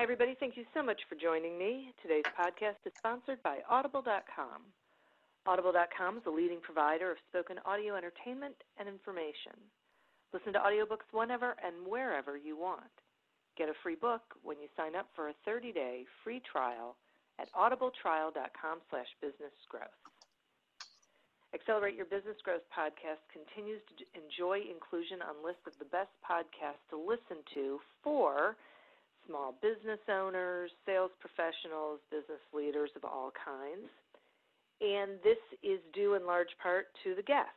Hi, everybody. Thank you so much for joining me. Today's podcast is sponsored by Audible.com. Audible.com is a leading provider of spoken audio entertainment and information. Listen to audiobooks whenever and wherever you want. Get a free book when you sign up for a 30-day free trial at audibletrial.com slash businessgrowth. Accelerate Your Business Growth podcast continues to enjoy inclusion on lists of the best podcasts to listen to for – small business owners, sales professionals, business leaders of all kinds. And this is due in large part to the guests.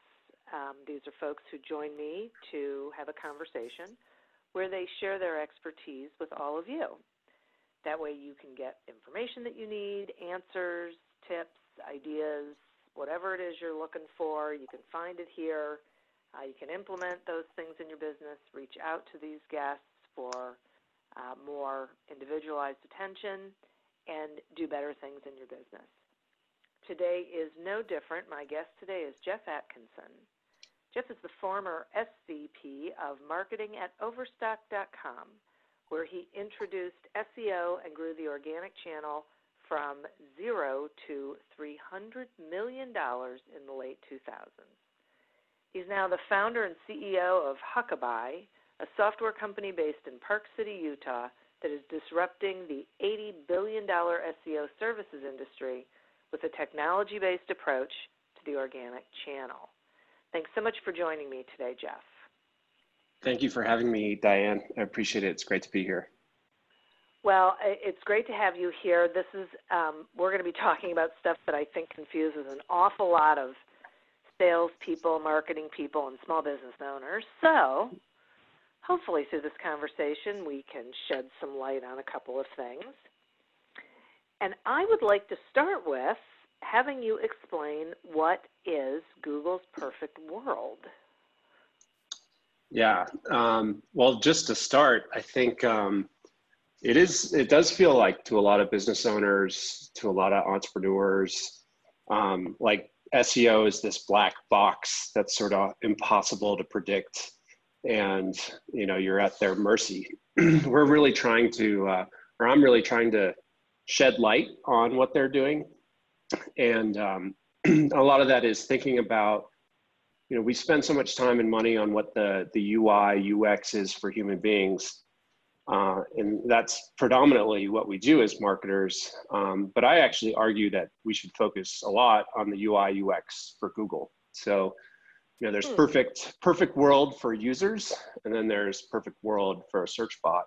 Um, these are folks who join me to have a conversation where they share their expertise with all of you. That way, you can get information that you need, answers, tips, ideas, whatever it is you're looking for. You can find it here. Uh, you can implement those things in your business. Reach out to these guests for uh, more individualized attention, and do better things in your business. Today is no different. My guest today is Geoff Atkinson. Geoff is the former SVP of marketing at Overstock.com, where he introduced SEO and grew the organic channel from zero to $300 million in the late 2000s. He's now the founder and CEO of Huckabuy, a software company based in Park City, Utah, that is disrupting the $80 billion SEO services industry with a technology based approach to the organic channel. Thanks so much for joining me today, Geoff. Thank you for having me, Diane. I appreciate it. It's great to be here. Well, it's great to have you here. This is um, we're going to be talking about stuff that I think confuses an awful lot of salespeople, marketing people, and small business owners. So hopefully through this conversation we can shed some light on a couple of things. And I would like to start with having you explain what is Google's perfect world. Yeah. Um, well, just to start, I think um, it is. It does feel like to a lot of business owners, to a lot of entrepreneurs, um, like SEO is this black box that's sort of impossible to predict and you know you're at their mercy. We're really trying to uh, or i'm really trying to shed light on what they're doing. And um, a lot of that is thinking about you know we spend so much time and money on what the the ui ux is for human beings uh, and that's predominantly what we do as marketers. Um, but i actually argue that we should focus a lot on the ui ux for google. So you know there's hmm. perfect perfect world for users and then there's perfect world for a search bot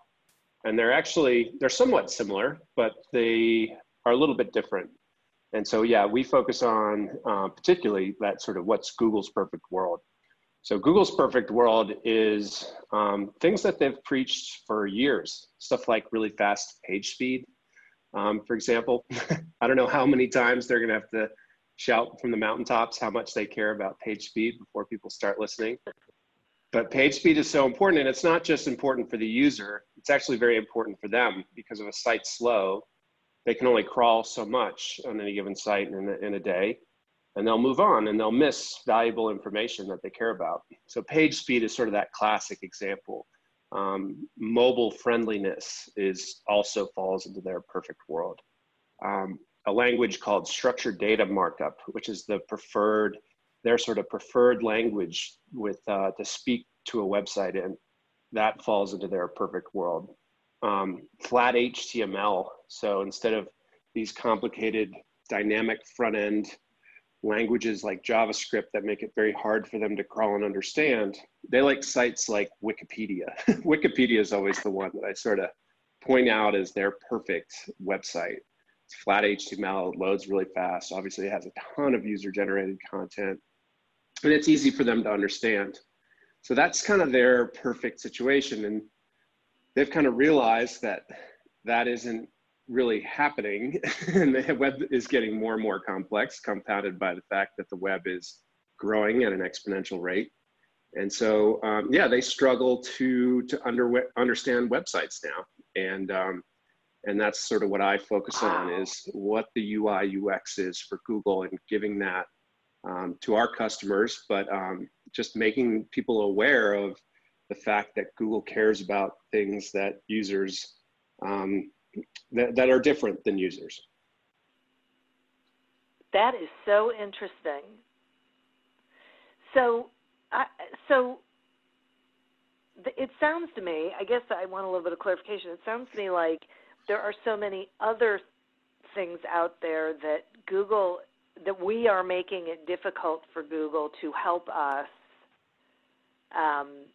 and they're actually they're somewhat similar but they are a little bit different and so yeah we focus on uh, particularly that sort of what's google's perfect world So Google's perfect world is um, things that they've preached for years, stuff like really fast page speed. Um, for example, I don't know how many times they're going to have to shout from the mountaintops how much they care about page speed before people start listening. But page speed is so important, and it's not just important for the user, it's actually very important for them because if a site's slow, they can only crawl so much on any given site in a, in a day and they'll move on and they'll miss valuable information that they care about. So page speed is sort of that classic example. Um, mobile friendliness is also falls into their perfect world. Um, a language called structured data markup, which is the preferred, their sort of preferred language with uh, to speak to a website in, that falls into their perfect world. Um, flat HTML, so instead of these complicated dynamic front end languages like JavaScript that make it very hard for them to crawl and understand, they like sites like Wikipedia. Wikipedia is always the one that I sort of point out as their perfect website. It's flat HTML, loads really fast. Obviously, it has a ton of user generated content, and it's easy for them to understand. So that's kind of their perfect situation. And they've kind of realized that that isn't really happening and the web is getting more and more complex compounded by the fact that the web is growing at an exponential rate and so um, yeah they struggle to to under, understand websites now and um, and that's sort of what i focus on is what the ui ux is for google and giving that um, to our customers but um, just making people aware of the fact that google cares about things that users um, that, that are different than users. That is so interesting. So, I, so it sounds to me. I guess I want a little bit of clarification. It sounds to me like there are so many other things out there that Google that we are making it difficult for Google to help us um,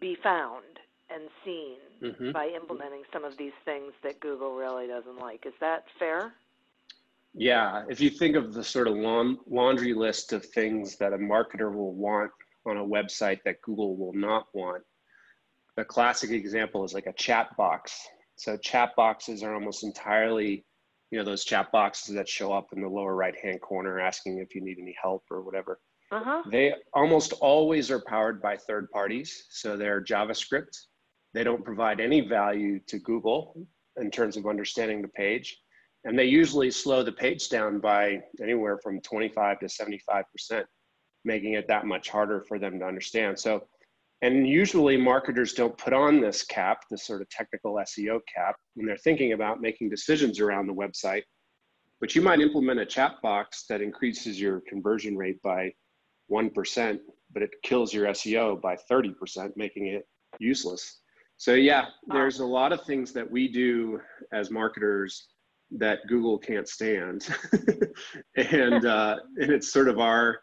be found and seen mm-hmm. by implementing some of these things that Google really doesn't like. Is that fair? Yeah, if you think of the sort of laundry list of things that a marketer will want on a website that Google will not want, the classic example is like a chat box. So chat boxes are almost entirely, you know, those chat boxes that show up in the lower right hand corner asking if you need any help or whatever. Uh-huh. They almost always are powered by third parties. So they're JavaScript they don't provide any value to Google in terms of understanding the page. And they usually slow the page down by anywhere from 25 to 75%, making it that much harder for them to understand. So, and usually marketers don't put on this cap, this sort of technical SEO cap, when they're thinking about making decisions around the website. But you might implement a chat box that increases your conversion rate by 1%, but it kills your SEO by 30%, making it useless. So yeah, there's a lot of things that we do as marketers that Google can't stand, and uh, and it's sort of our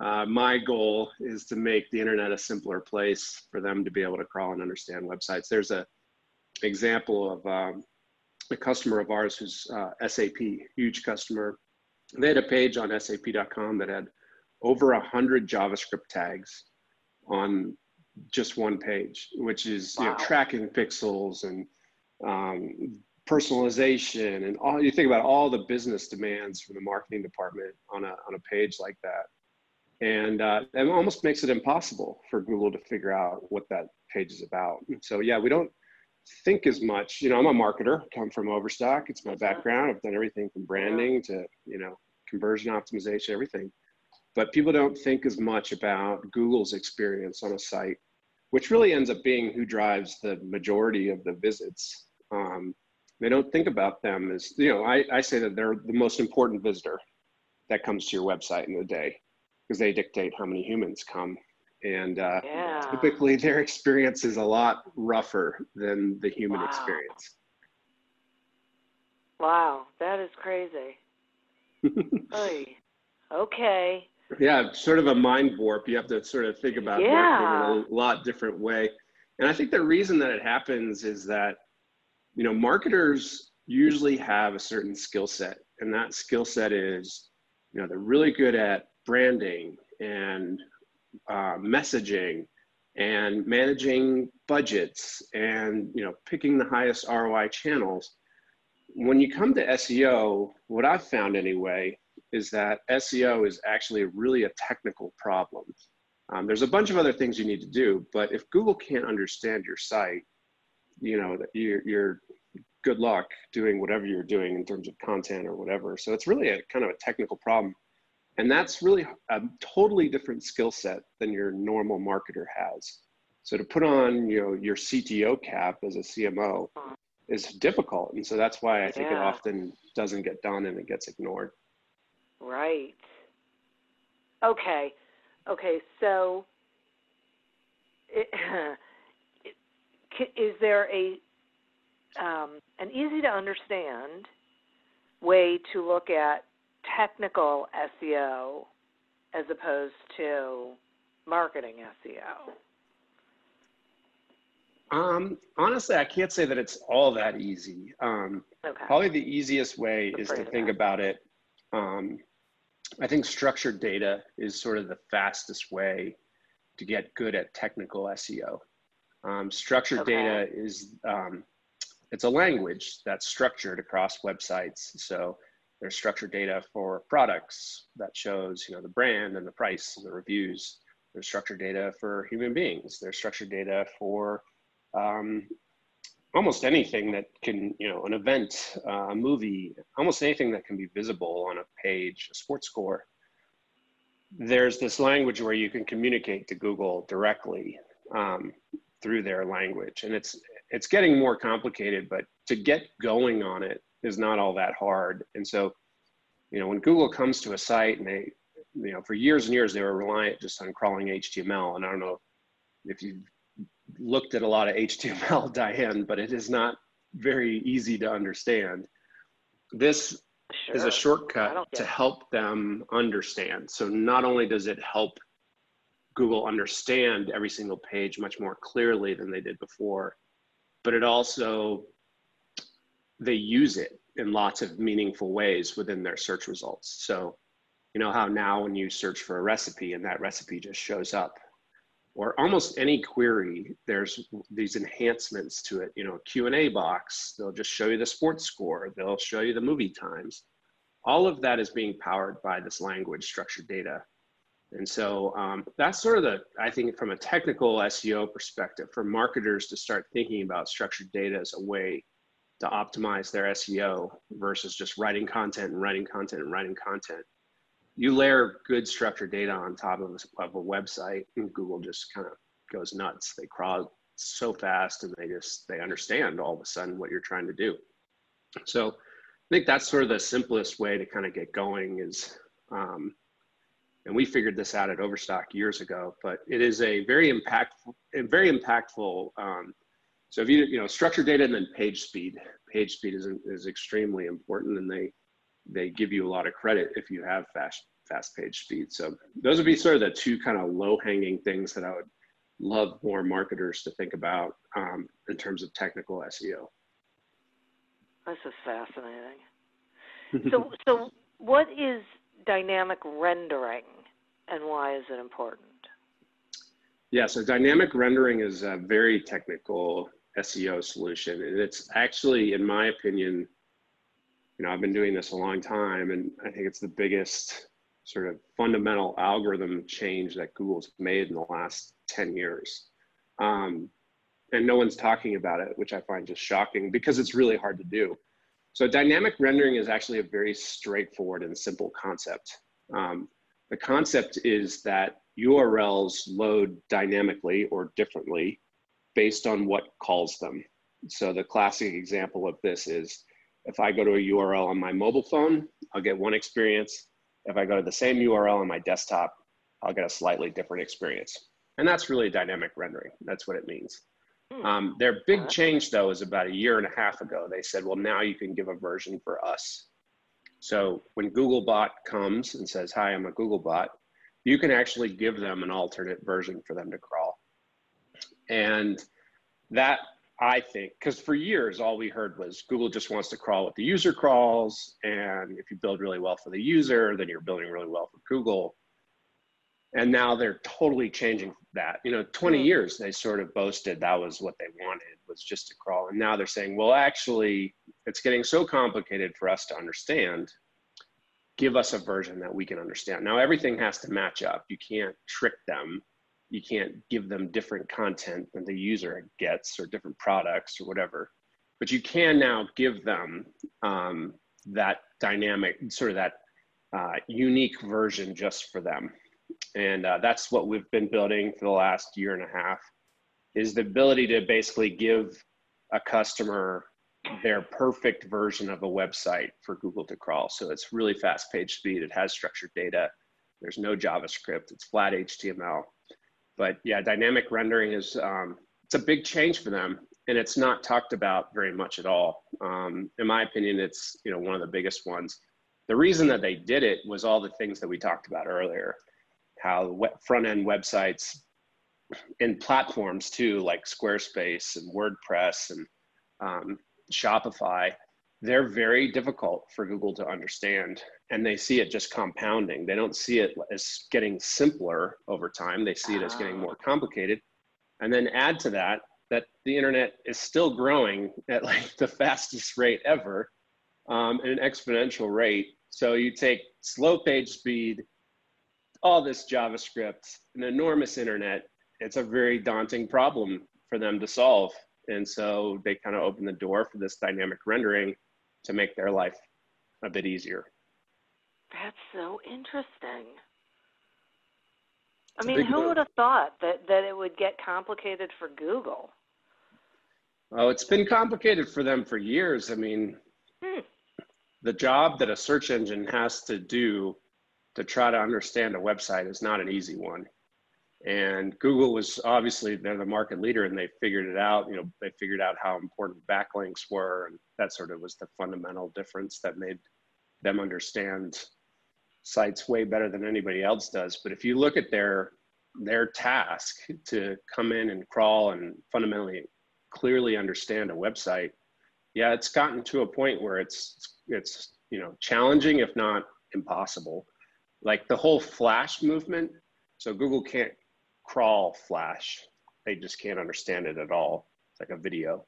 uh, my goal is to make the internet a simpler place for them to be able to crawl and understand websites. There's a example of um, a customer of ours who's uh, SAP, huge customer. They had a page on SAP.com that had over a hundred JavaScript tags on just one page, which is wow. you know, tracking pixels and um, personalization and all. You think about all the business demands from the marketing department on a on a page like that, and uh, it almost makes it impossible for Google to figure out what that page is about. So yeah, we don't think as much. You know, I'm a marketer, come from Overstock. It's my background. I've done everything from branding to you know conversion optimization, everything but people don't think as much about Google's experience on a site, which really ends up being who drives the majority of the visits. Um, they don't think about them as, you know, I, I say that they're the most important visitor that comes to your website in a day because they dictate how many humans come. And uh, yeah. typically their experience is a lot rougher than the human wow. experience. Wow, that is crazy. okay yeah sort of a mind warp you have to sort of think about yeah. in a lot different way and i think the reason that it happens is that you know marketers usually have a certain skill set and that skill set is you know they're really good at branding and uh, messaging and managing budgets and you know picking the highest ROI channels. When you come to SEO, what I've found anyway is that SEO is actually really a technical problem. Um, there's a bunch of other things you need to do, but if Google can't understand your site, you know you're, you're good luck doing whatever you're doing in terms of content or whatever. So it's really a kind of a technical problem. And that's really a totally different skill set than your normal marketer has. So to put on you know your CTO cap as a CMO is difficult. And so that's why I think yeah. it often doesn't get done and it gets ignored. Right. Okay. Okay. So it, is there a um, an easy to understand way to look at technical SEO as opposed to marketing SEO? Um, honestly, I can't say that it's all that easy. Um, okay. Probably the easiest way is to think that. about it. Um, I think structured data is sort of the fastest way to get good at technical SEO. Um, structured okay. data is um, it's a language that's structured across websites. So there's structured data for products that shows you know the brand and the price and the reviews. There's structured data for human beings. There's structured data for um, almost anything that can you know an event, uh, a movie, almost anything that can be visible on a page, a sports score. There's this language where you can communicate to Google directly um, through their language, and it's it's getting more complicated. But to get going on it is not all that hard. And so, you know, when Google comes to a site and they, you know, for years and years they were reliant just on crawling HTML. And I don't know if you've looked at a lot of HTML, Diane, but it is not very easy to understand. This sure. is a shortcut to help them understand. So not only does it help Google understand every single page much more clearly than they did before, but it also they use it in lots of meaningful ways within their search results. So, you know how now when you search for a recipe and that recipe just shows up, or almost any query, there's these enhancements to it. You know, Q and A box, they'll just show you the sports score, they'll show you the movie times. All of that is being powered by this language structured data. And so um, that's sort of the, I think, from a technical SEO perspective, for marketers to start thinking about structured data as a way to optimize their SEO versus just writing content and writing content and writing content. You layer good structured data on top of a, of a website, and Google just kind of goes nuts. They crawl so fast, and they just they understand all of a sudden what you're trying to do. So I think that's sort of the simplest way to kind of get going is. Um, and we figured this out at Overstock years ago, but it is a very impactful, very impactful um, so if you, you know, structured data and then page speed, page speed is, is extremely important and they, they give you a lot of credit if you have fast, fast page speed. So those would be sort of the two kind of low hanging things that I would love more marketers to think about um, in terms of technical SEO. This is fascinating. so, so what is dynamic rendering and why is it important? Yeah, so dynamic rendering is a very technical SEO solution. And it's actually, in my opinion, you know, I've been doing this a long time, and I think it's the biggest sort of fundamental algorithm change that Google's made in the last 10 years. Um, and no one's talking about it, which I find just shocking because it's really hard to do. So dynamic rendering is actually a very straightforward and simple concept. Um, the concept is that URLs load dynamically or differently based on what calls them. So the classic example of this is if I go to a URL on my mobile phone, I'll get one experience. If I go to the same URL on my desktop, I'll get a slightly different experience. And that's really dynamic rendering. That's what it means. Hmm. Um, their big change, though, is about a year and a half ago. They said, well, now you can give a version for us. So when Googlebot comes and says, hi, I'm a Googlebot, you can actually give them an alternate version for them to crawl. And that I think, because for years all we heard was Google just wants to crawl what the user crawls, and if you build really well for the user, then you're building really well for Google. and now they're totally changing that. You know 20 mm. years they sort of boasted that was what they wanted was just to crawl. And now they're saying well actually it's getting so complicated for us to understand. Give us a version that we can understand. Now everything has to match up. You can't trick them you can't give them different content than the user gets or different products or whatever but you can now give them um, that dynamic sort of that uh, unique version just for them. And uh, that's what we've been building for the last year and a half is the ability to basically give a customer their perfect version of a website for google to crawl. So it's really fast page speed it has structured data there's no javascript it's flat html but yeah dynamic rendering is um, it's a big change for them and it's not talked about very much at all um, in my opinion it's you know one of the biggest ones the reason that they did it was all the things that we talked about earlier how front end websites and platforms too, like Squarespace and WordPress and um, Shopify, they're very difficult for Google to understand. And they see it just compounding. They don't see it as getting simpler over time, they see it as getting more complicated. And then add to that, that the internet is still growing at like the fastest rate ever, um, at an exponential rate. So you take slow page speed, all this JavaScript, an enormous internet. It's a very daunting problem for them to solve. And so they kind of open the door for this dynamic rendering to make their life a bit easier. That's so interesting. I mean, who would have thought that, that it would get complicated for Google? Oh, it's been complicated for them for years. I mean, hmm. the job that a search engine has to do to try to understand a website is not an easy one. And Google was obviously they're the market leader and they figured it out. You know, they figured out how important backlinks were, and that sort of was the fundamental difference that made them understand sites way better than anybody else does. But if you look at their their task to come in and crawl and fundamentally clearly understand a website, yeah, it's gotten to a point where it's it's you know challenging, if not impossible. Like the whole flash movement so google can't crawl flash. They just can't understand it at all. It's like a video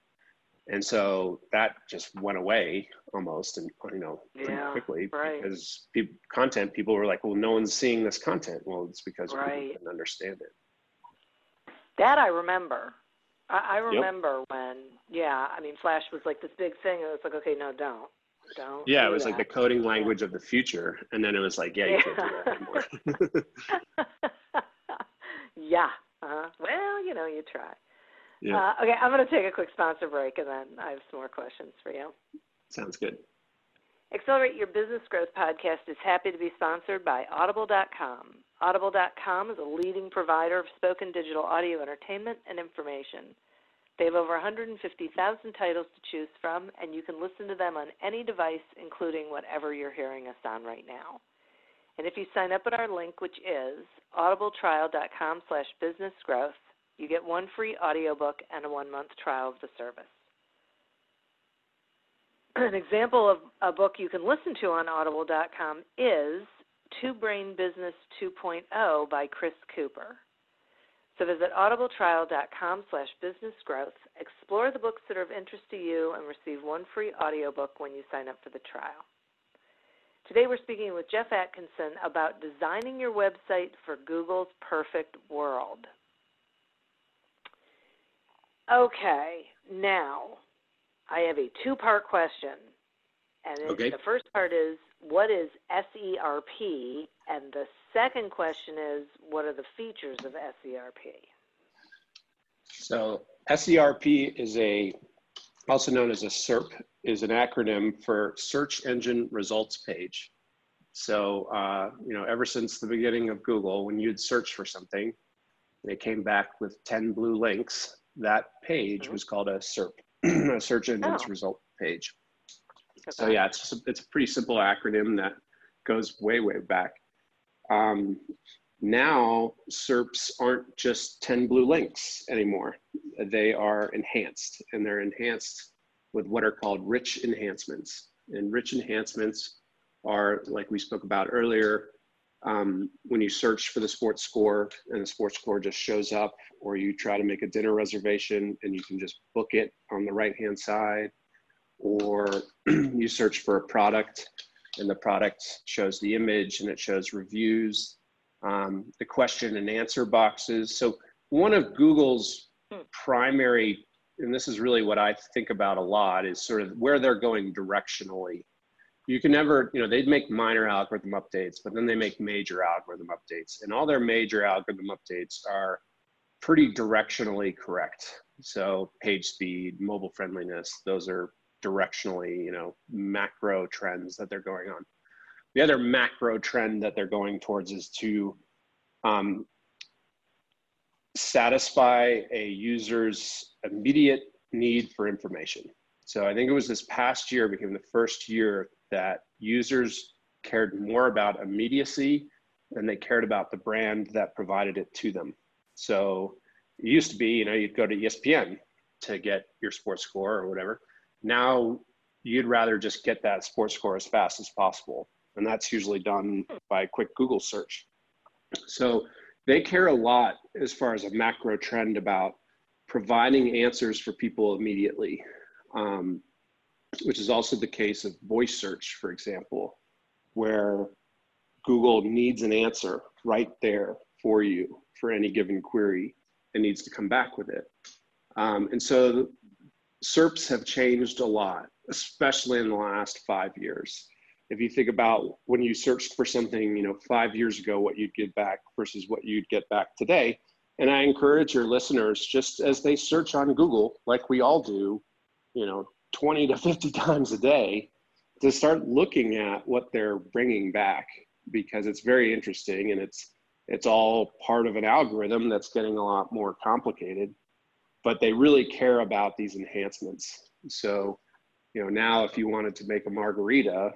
and so that just went away almost and you know pretty yeah, quickly right. because people, content people were like well no one's seeing this content well it's because right. people didn't understand it that i remember i, I remember yep. when yeah i mean flash was like this big thing it was like okay no don't don't. Yeah, it was that. like the coding language yeah. of the future, and then it was like, yeah, you can't do that anymore. yeah. Uh, well, you know, you try. Yeah. Uh, okay, I'm going to take a quick sponsor break, and then I have some more questions for you. Sounds good. Accelerate Your Business Growth podcast is happy to be sponsored by Audible.com. Audible.com is a leading provider of spoken digital audio entertainment and information. They have over 150,000 titles to choose from, and you can listen to them on any device, including whatever you're hearing us on right now. And if you sign up at our link, which is audibletrial.com slash businessgrowth, you get one free audiobook and a one-month trial of the service. An example of a book you can listen to on audible.com is Two Brain Business 2.0 by Chris Cooper. So visit audibletrial.com slash businessgrowth, explore the books that are of interest to you, and receive one free audiobook when you sign up for the trial. Today we're speaking with Geoff Atkinson about designing your website for Google's perfect world. Okay, now I have a two-part question. And okay. the first part is, what is SERP? And the second question is, what are the features of SERP? So SERP is a, also known as a SERP, is an acronym for Search Engine Results Page. So, uh, you know, ever since the beginning of Google, when you'd search for something, they came back with 10 blue links. That page mm-hmm. was called a SERP, a Search Engine's oh. Result Page. So yeah, it's it's a pretty simple acronym that goes way, way back. Um, now SERPs aren't just 10 blue links anymore. They are enhanced and they're enhanced with what are called rich enhancements. And rich enhancements are, like we spoke about earlier, um, when you search for the sports score and the sports score just shows up, or you try to make a dinner reservation and you can just book it on the right hand side, or you search for a product and the product shows the image and it shows reviews, um, the question and answer boxes. So, one of Google's primary, and this is really what I think about a lot, is sort of where they're going directionally you can never, you know, they'd make minor algorithm updates, but then they make major algorithm updates. And all their major algorithm updates are pretty directionally correct. So page speed, mobile friendliness, those are directionally, you know, macro trends that they're going on. The other macro trend that they're going towards is to um, satisfy a user's immediate need for information. So I think it was this past year became the first year that users cared more about immediacy than they cared about the brand that provided it to them. So it used to be, you know, you'd go to ESPN to get your sports score or whatever. Now you'd rather just get that sports score as fast as possible. And that's usually done by a quick Google search. So they care a lot as far as a macro trend about providing answers for people immediately. Um, which is also the case of voice search, for example, where Google needs an answer right there for you for any given query and needs to come back with it. Um, and so SERPs have changed a lot, especially in the last five years. If you think about when you searched for something, you know, five years ago, what you'd get back versus what you'd get back today. And I encourage your listeners, just as they search on Google, like we all do, you know, 20 to 50 times a day to start looking at what they're bringing back because it's very interesting and it's it's all part of an algorithm that's getting a lot more complicated but they really care about these enhancements. So you know now if you wanted to make a margarita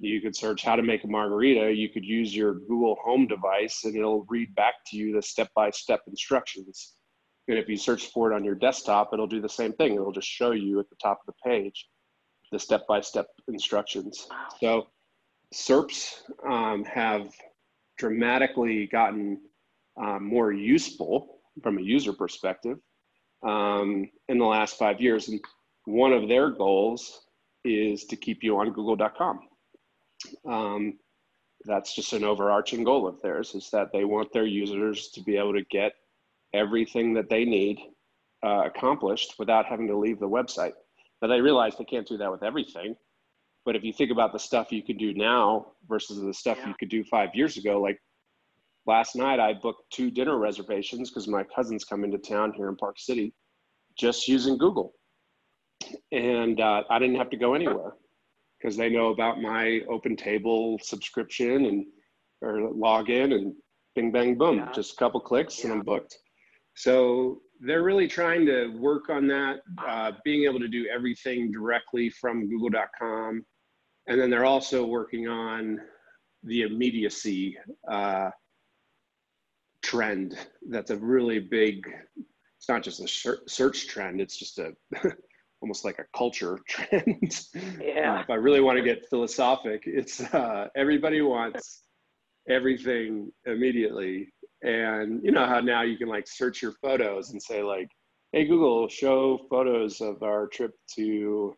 you could search how to make a margarita. You could use your google home device and it'll read back to you the step-by-step instructions and if you search for it on your desktop, it'll do the same thing. It'll just show you at the top of the page the step by step instructions. So SERPs um, have dramatically gotten um, more useful from a user perspective um, in the last five years. And one of their goals is to keep you on google.com. Um, that's just an overarching goal of theirs is that they want their users to be able to get everything that they need uh, accomplished without having to leave the website. Now they realize they can't do that with everything, but if you think about the stuff you can do now versus the stuff yeah. you could do five years ago, like last night I booked two dinner reservations because my cousin's come into town here in Park City, just using Google, and uh, I didn't have to go anywhere because they know about my Open Table subscription and or login and bing bang boom, yeah. just a couple clicks yeah. and I'm booked. So they're really trying to work on that, uh, being able to do everything directly from google.com. And then they're also working on the immediacy uh, trend. That's a really big, it's not just a search trend, it's just a almost like a culture trend. Yeah. Uh, if I really want to get philosophic, it's uh, everybody wants everything immediately and you know how now you can like search your photos and say like hey google show photos of our trip to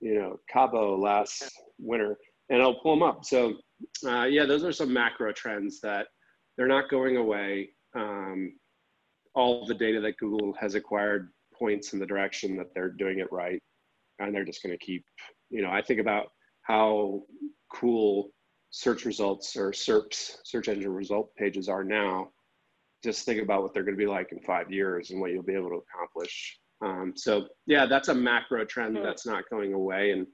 you know cabo last winter and i'll pull them up. So uh, yeah those are some macro trends that they're not going away. Um, all the data that google has acquired points in the direction that they're doing it right and they're just going to keep you know i think about how cool search results or SERPs, search engine result pages are now, just think about what they're going to be like in five years and what you'll be able to accomplish. Um, so yeah, that's a macro trend hmm. that's not going away, and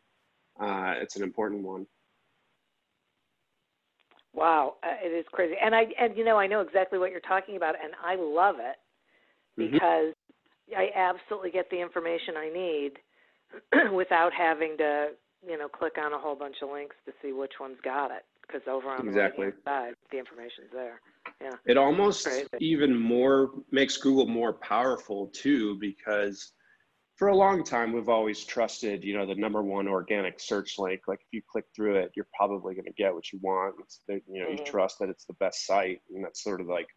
uh, it's an important one. Wow, uh, it is crazy, and I and you know I know exactly what you're talking about, and I love it mm-hmm. because mm-hmm. I absolutely get the information I need without having to you know click on a whole bunch of links to see which one's got it because over on exactly. the right side, the information's there. Yeah. It almost even more makes Google more powerful too, because for a long time we've always trusted you know the number one organic search link like if you click through it you're probably going to get what you want it's the, you know mm-hmm. you trust that it's the best site and that's sort of like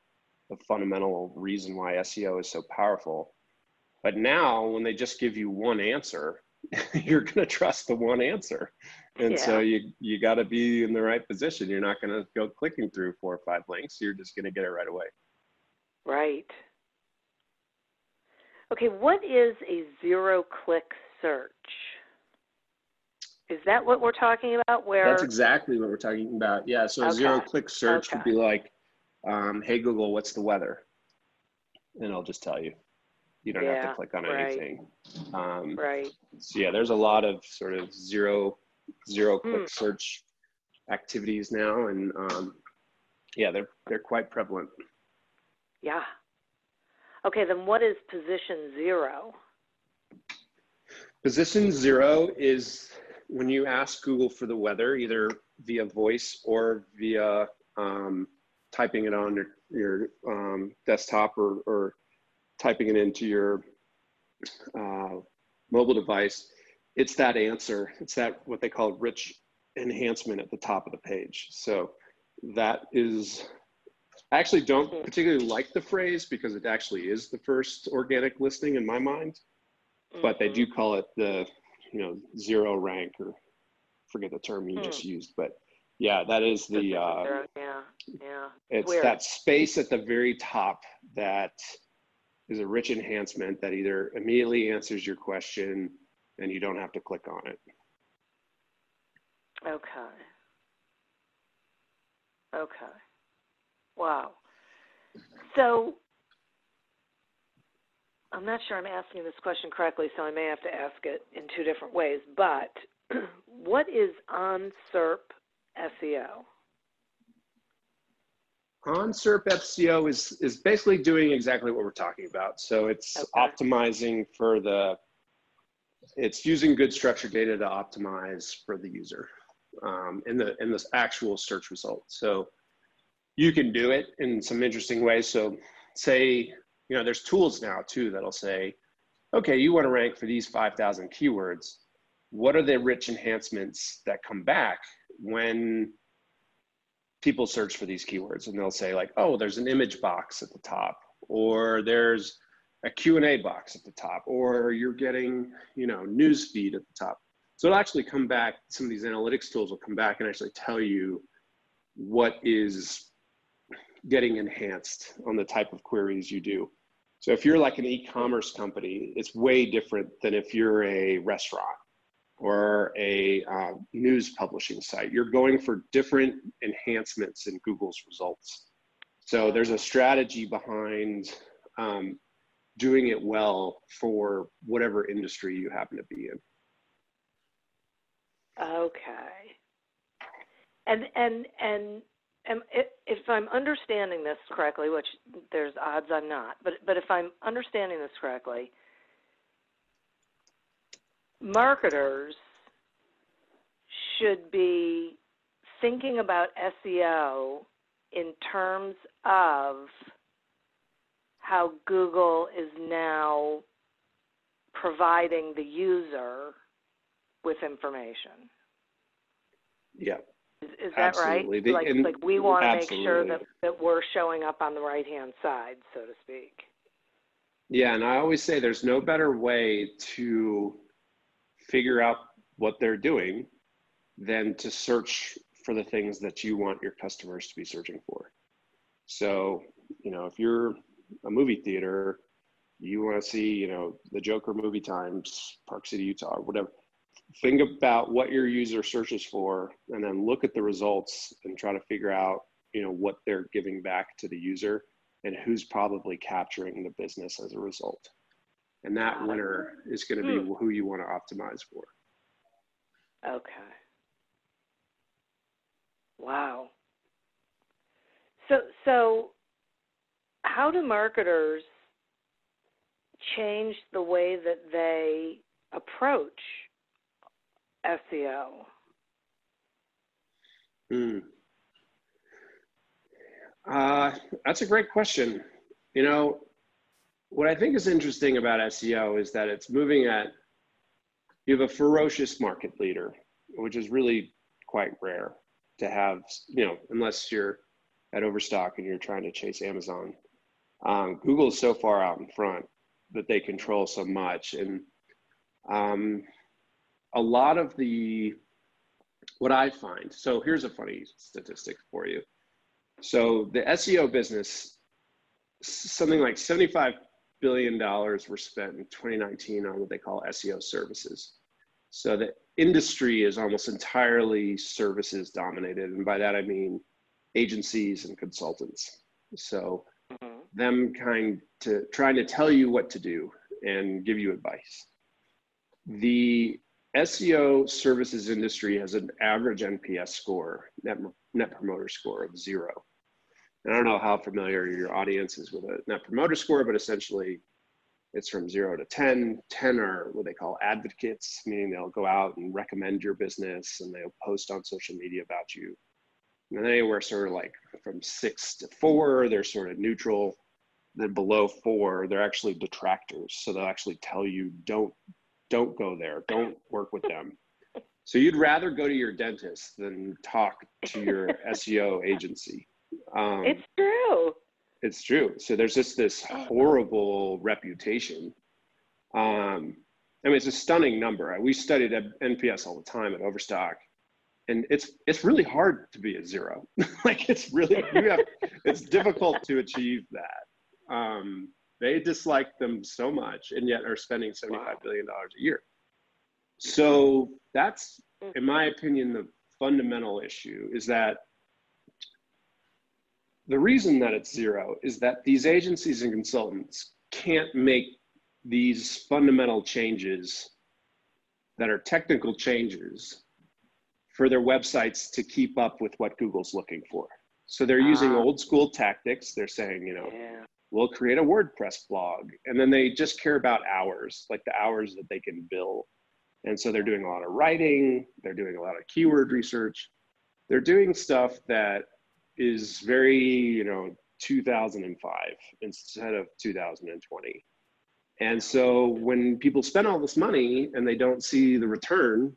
the fundamental reason why seo is so powerful but now when they just give you one answer you're going to trust the one answer and yeah. so you you got to be in the right position you're not going to go clicking through four or five links you're just going to get it right away right Okay, what is a zero click search? Is that what we're talking about? Where that's exactly what we're talking about. Yeah. So a okay. zero click search okay. would be like, um, "Hey Google, what's the weather?" And it'll just tell you. You don't yeah, have to click on right. anything. Um, right. So yeah, there's a lot of sort of zero zero click mm. search activities now, and um, yeah, they're they're quite prevalent. Yeah, Okay, then what is position zero? Position zero is when you ask Google for the weather, either via voice or via um, typing it on your, your um, desktop or, or, typing it into your uh, mobile device, it's that answer. It's that what they call rich enhancement at the top of the page. So that is I actually don't particularly like the phrase because it actually is the first organic listing in my mind, but they do mm-hmm. call it the, you know, zero rank or forget the term you just hmm. used, but yeah, that is the, uh, yeah, yeah. It's Weird. that space at the very top that is a rich enhancement that either immediately answers your question and you don't have to click on it. Okay. Okay. Wow. So I'm not sure I'm asking this question correctly, so I may have to ask it in two different ways. But what is on SERP SEO? On SERP SEO is is basically doing exactly what we're talking about. So it's okay. optimizing for the it's using good structured data to optimize for the user um, in the in this actual search result. So you can do it in some interesting ways. So say, you know, there's tools now too that'll say, okay, you want to rank for these 5,000 keywords. What are the rich enhancements that come back when people search for these keywords? And they'll say like, oh, there's an image box at the top, or there's a Q&A box at the top, or you're getting, you know, news feed at the top. So it'll actually come back, some of these analytics tools will come back and actually tell you what is getting enhanced on the type of queries you do. So if you're like an e-commerce company, it's way different than if you're a restaurant or a uh, news publishing site. You're going for different enhancements in Google's results. So there's a strategy behind um, doing it well for whatever industry you happen to be in. Okay. And and and am, if I'm understanding this correctly, which there's odds I'm not, but but if I'm understanding this correctly, marketers should be thinking about SEO in terms of how Google is now providing the user with information. Yeah. Is, is that Absolutely. right? like, like we want to make sure that, that we're showing up on the right hand side, so to speak. Yeah, and I always say there's no better way to figure out what they're doing than to search for the things that you want your customers to be searching for. So, you know, if you're a movie theater, you want to see, you know, the Joker movie times, Park City, Utah, or whatever. Think about what your user searches for and then look at the results and try to figure out you know what they're giving back to the user and who's probably capturing the business as a result. And that winner is going to be hmm. who you want to optimize for. Okay. Wow. So so how do marketers change the way that they approach SEO? Hmm. Uh, that's a great question. You know, what I think is interesting about SEO is that it's moving at, you have a ferocious market leader, which is really quite rare to have, you know, unless you're at Overstock and you're trying to chase Amazon. Um, Google is so far out in front that they control so much. And um, a lot of the, what I find, so here's a funny statistic for you. So the SEO business, something like 75 billion dollars were spent in 2019 on what they call SEO services. So the industry is almost entirely services dominated, and by that I mean agencies and consultants. So. Them kind to trying to tell you what to do and give you advice. The SEO services industry has an average NPS score, net, net promoter score of zero. And I don't know how familiar your audience is with a net promoter score, but essentially it's from zero to 10. 10 are what they call advocates, meaning they'll go out and recommend your business and they'll post on social media about you. And anywhere sort of like from six to four, they're sort of neutral. Then below four, they're actually detractors. So they'll actually tell you, don't, don't go there, don't work with them. So you'd rather go to your dentist than talk to your SEO agency. Um, it's true. It's true. So there's just this horrible reputation. Um, I mean, it's a stunning number. We studied at NPS all the time at Overstock, and it's it's really hard to be a zero. like it's really you have it's difficult to achieve that. Um, they dislike them so much, and yet are spending seventy-five billion dollars a year. So that's, in my opinion, the fundamental issue is that the reason that it's zero is that these agencies and consultants can't make these fundamental changes that are technical changes for their websites to keep up with what Google's looking for. So they're using ah. old school tactics. They're saying, you know, yeah. We'll create a WordPress blog. And then they just care about hours, like the hours that they can bill. And so they're doing a lot of writing, they're doing a lot of keyword research. They're doing stuff that is very, you know, 2005 instead of 2020. And so when people spend all this money and they don't see the return,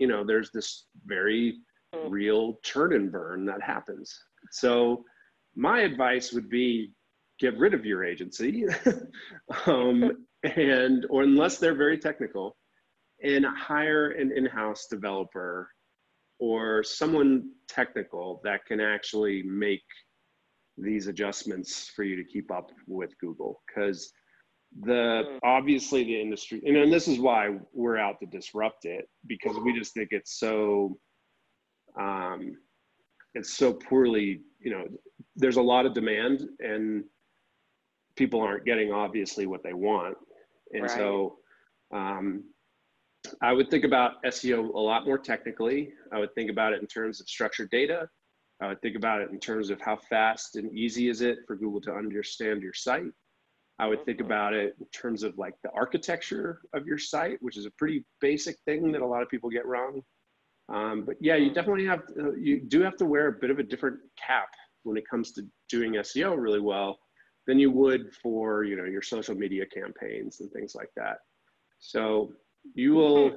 you know, there's this very mm. real churn and burn that happens. So my advice would be get rid of your agency um, and or unless they're very technical and hire an in-house developer or someone technical that can actually make these adjustments for you to keep up with Google. Because the obviously the industry and, and this is why we're out to disrupt it because we just think it's so um it's so poorly you know there's a lot of demand and people aren't getting obviously what they want and right. so um I would think about SEO a lot more technically. I would think about it in terms of structured data. I would think about it in terms of how fast and easy is it for Google to understand your site. I would think about it in terms of like the architecture of your site, which is a pretty basic thing that a lot of people get wrong. Um, but yeah, you definitely have to, you do have to wear a bit of a different cap when it comes to doing SEO really well than you would for you know your social media campaigns and things like that. So you will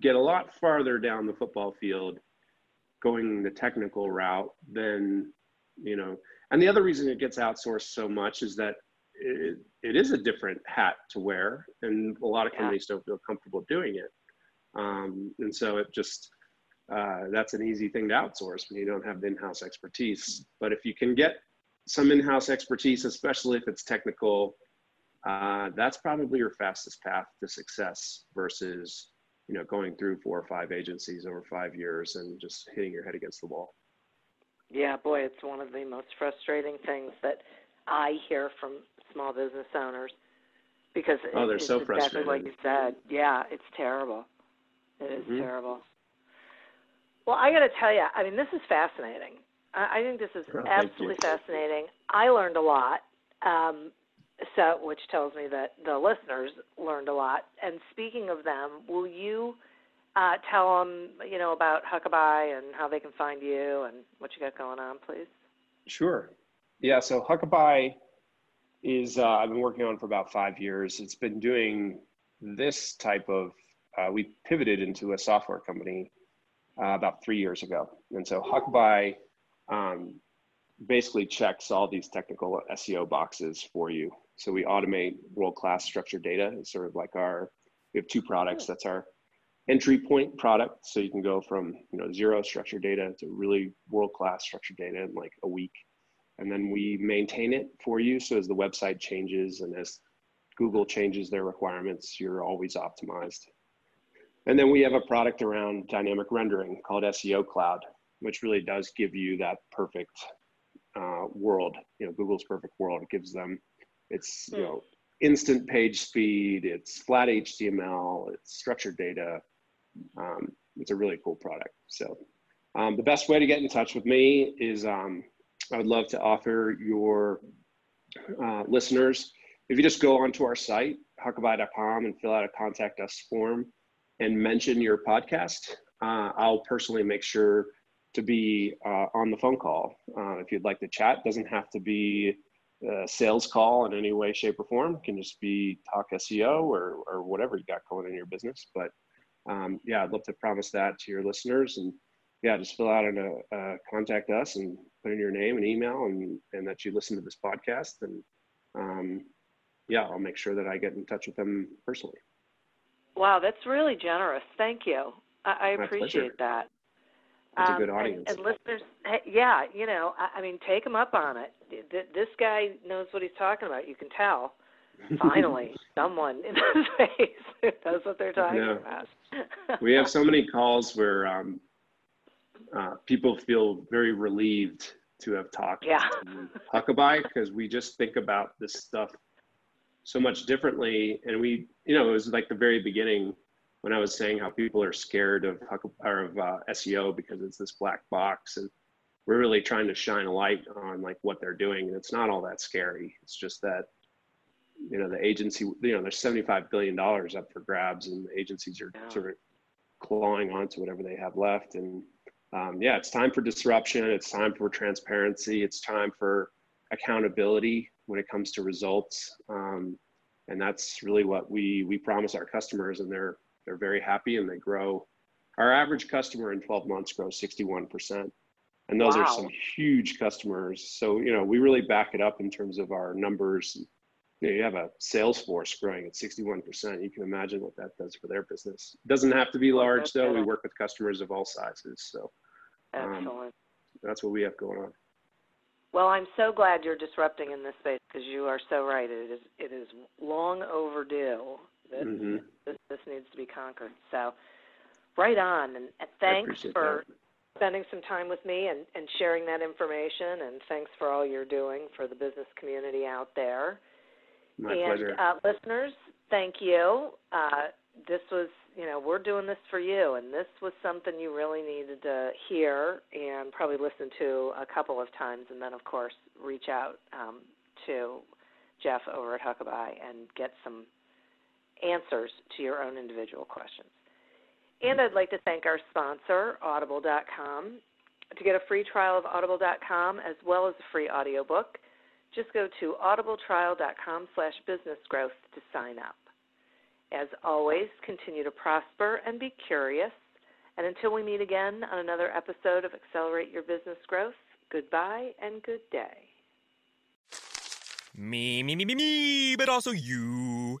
get a lot farther down the football field going the technical route than you know and the other reason it gets outsourced so much is that it, it is a different hat to wear and a lot of companies yeah. don't feel comfortable doing it um, and so it just uh, that's an easy thing to outsource when you don't have the in-house expertise but if you can get some in-house expertise especially if it's technical uh, that's probably your fastest path to success versus you know going through four or five agencies over five years and just hitting your head against the wall. Yeah boy it's one of the most frustrating things that i hear from small business owners because oh, they're it's so exactly frustrated. like you said. Yeah it's terrible. It is mm-hmm. terrible. Well i got to tell you i mean this is fascinating i, think this is absolutely fascinating i learned a lot um, so which tells me that the listeners learned a lot. And speaking of them, will you uh, tell them, you know, about Huckabuy and how they can find you and what you got going on, please? Sure. Yeah. So Huckabuy is uh, I've been working on for about five years. It's been doing this type of. Uh, we pivoted into a software company uh, about three years ago, and so Huckabuy um, basically checks all these technical SEO boxes for you. So we automate world-class structured data. It's sort of like our. We have two products. That's our entry point product. So you can go from you know zero structured data to really world-class structured data in like a week and then we maintain it for you. So as the website changes and as Google changes their requirements, you're always optimized. And then we have a product around dynamic rendering called SEO Cloud, which really does give you that perfect uh, world. You know, Google's perfect world. It gives them, it's you know, instant page speed. It's flat HTML. It's structured data. Um, it's a really cool product. So um, the best way to get in touch with me is um, I would love to offer your uh, listeners, if you just go onto our site, huckabuy.com, and fill out a contact us form and mention your podcast, uh, I'll personally make sure to be uh, on the phone call. Uh, if you'd like to chat, doesn't have to be a sales call in any way, shape, or form. It can just be talk SEO or, or whatever you got going in your business. But um, yeah, I'd love to promise that to your listeners. And yeah, just fill out and uh, contact us and put in your name and email and, and that you listen to this podcast. And um, yeah, I'll make sure that I get in touch with them personally. Wow, that's really generous. Thank you. I, I appreciate that. It's Um, a good and- audience. And, listeners, hey, yeah, you know, I, I mean, take them up on it. Th- This guy knows what he's talking about. You can tell. Finally, someone in the space knows what they're talking Yeah. about. we have so many calls where um, uh, people feel very relieved to have talked Yeah. to Huckabuy because we just think about this stuff so much differently. And we, you know, it was like the very beginning when I was saying how people are scared of or of uh, SEO because it's this black box, and we're really trying to shine a light on like what they're doing, and it's not all that scary. It's just that you know the agency, you know, there's 75 billion dollars up for grabs, and the agencies are Yeah. sort of clawing onto whatever they have left, and um, yeah, it's time for disruption. It's time for transparency. It's time for accountability when it comes to results. Um, and that's really what we we promise our customers, and they're they're very happy and they grow. Our average customer in 12 months grows 61 percent, and those are some huge customers. So you know we really back it up in terms of our numbers. You, know, you have a sales force growing at 61 percent. You can imagine what that does for their business. It doesn't have to be large though. We work with customers of all sizes, so um, Excellent. that's what we have going on. Well, I'm so glad you're disrupting in this space because you are so right. It is it is long overdue. This, Mhm. this this needs to be conquered. So, right on. And, and thanks for spending some time with me and, and sharing that information. And thanks for all you're doing for the business community out there. My and pleasure. Uh, listeners, thank you. Uh, this was, you know, we're doing this for you, and this was something you really needed to hear and probably listen to a couple of times, and then, of course, reach out um, to Geoff over at Huckabuy and get some answers to your own individual questions. And I'd like to thank our sponsor, Audible.com. To get a free trial of Audible.com as well as a free audiobook, just go to audibletrial.com slash businessgrowth to sign up. As always, continue to prosper and be curious. And until we meet again on another episode of Accelerate Your Business Growth, goodbye and good day. Me, me, me, me, me, but also you.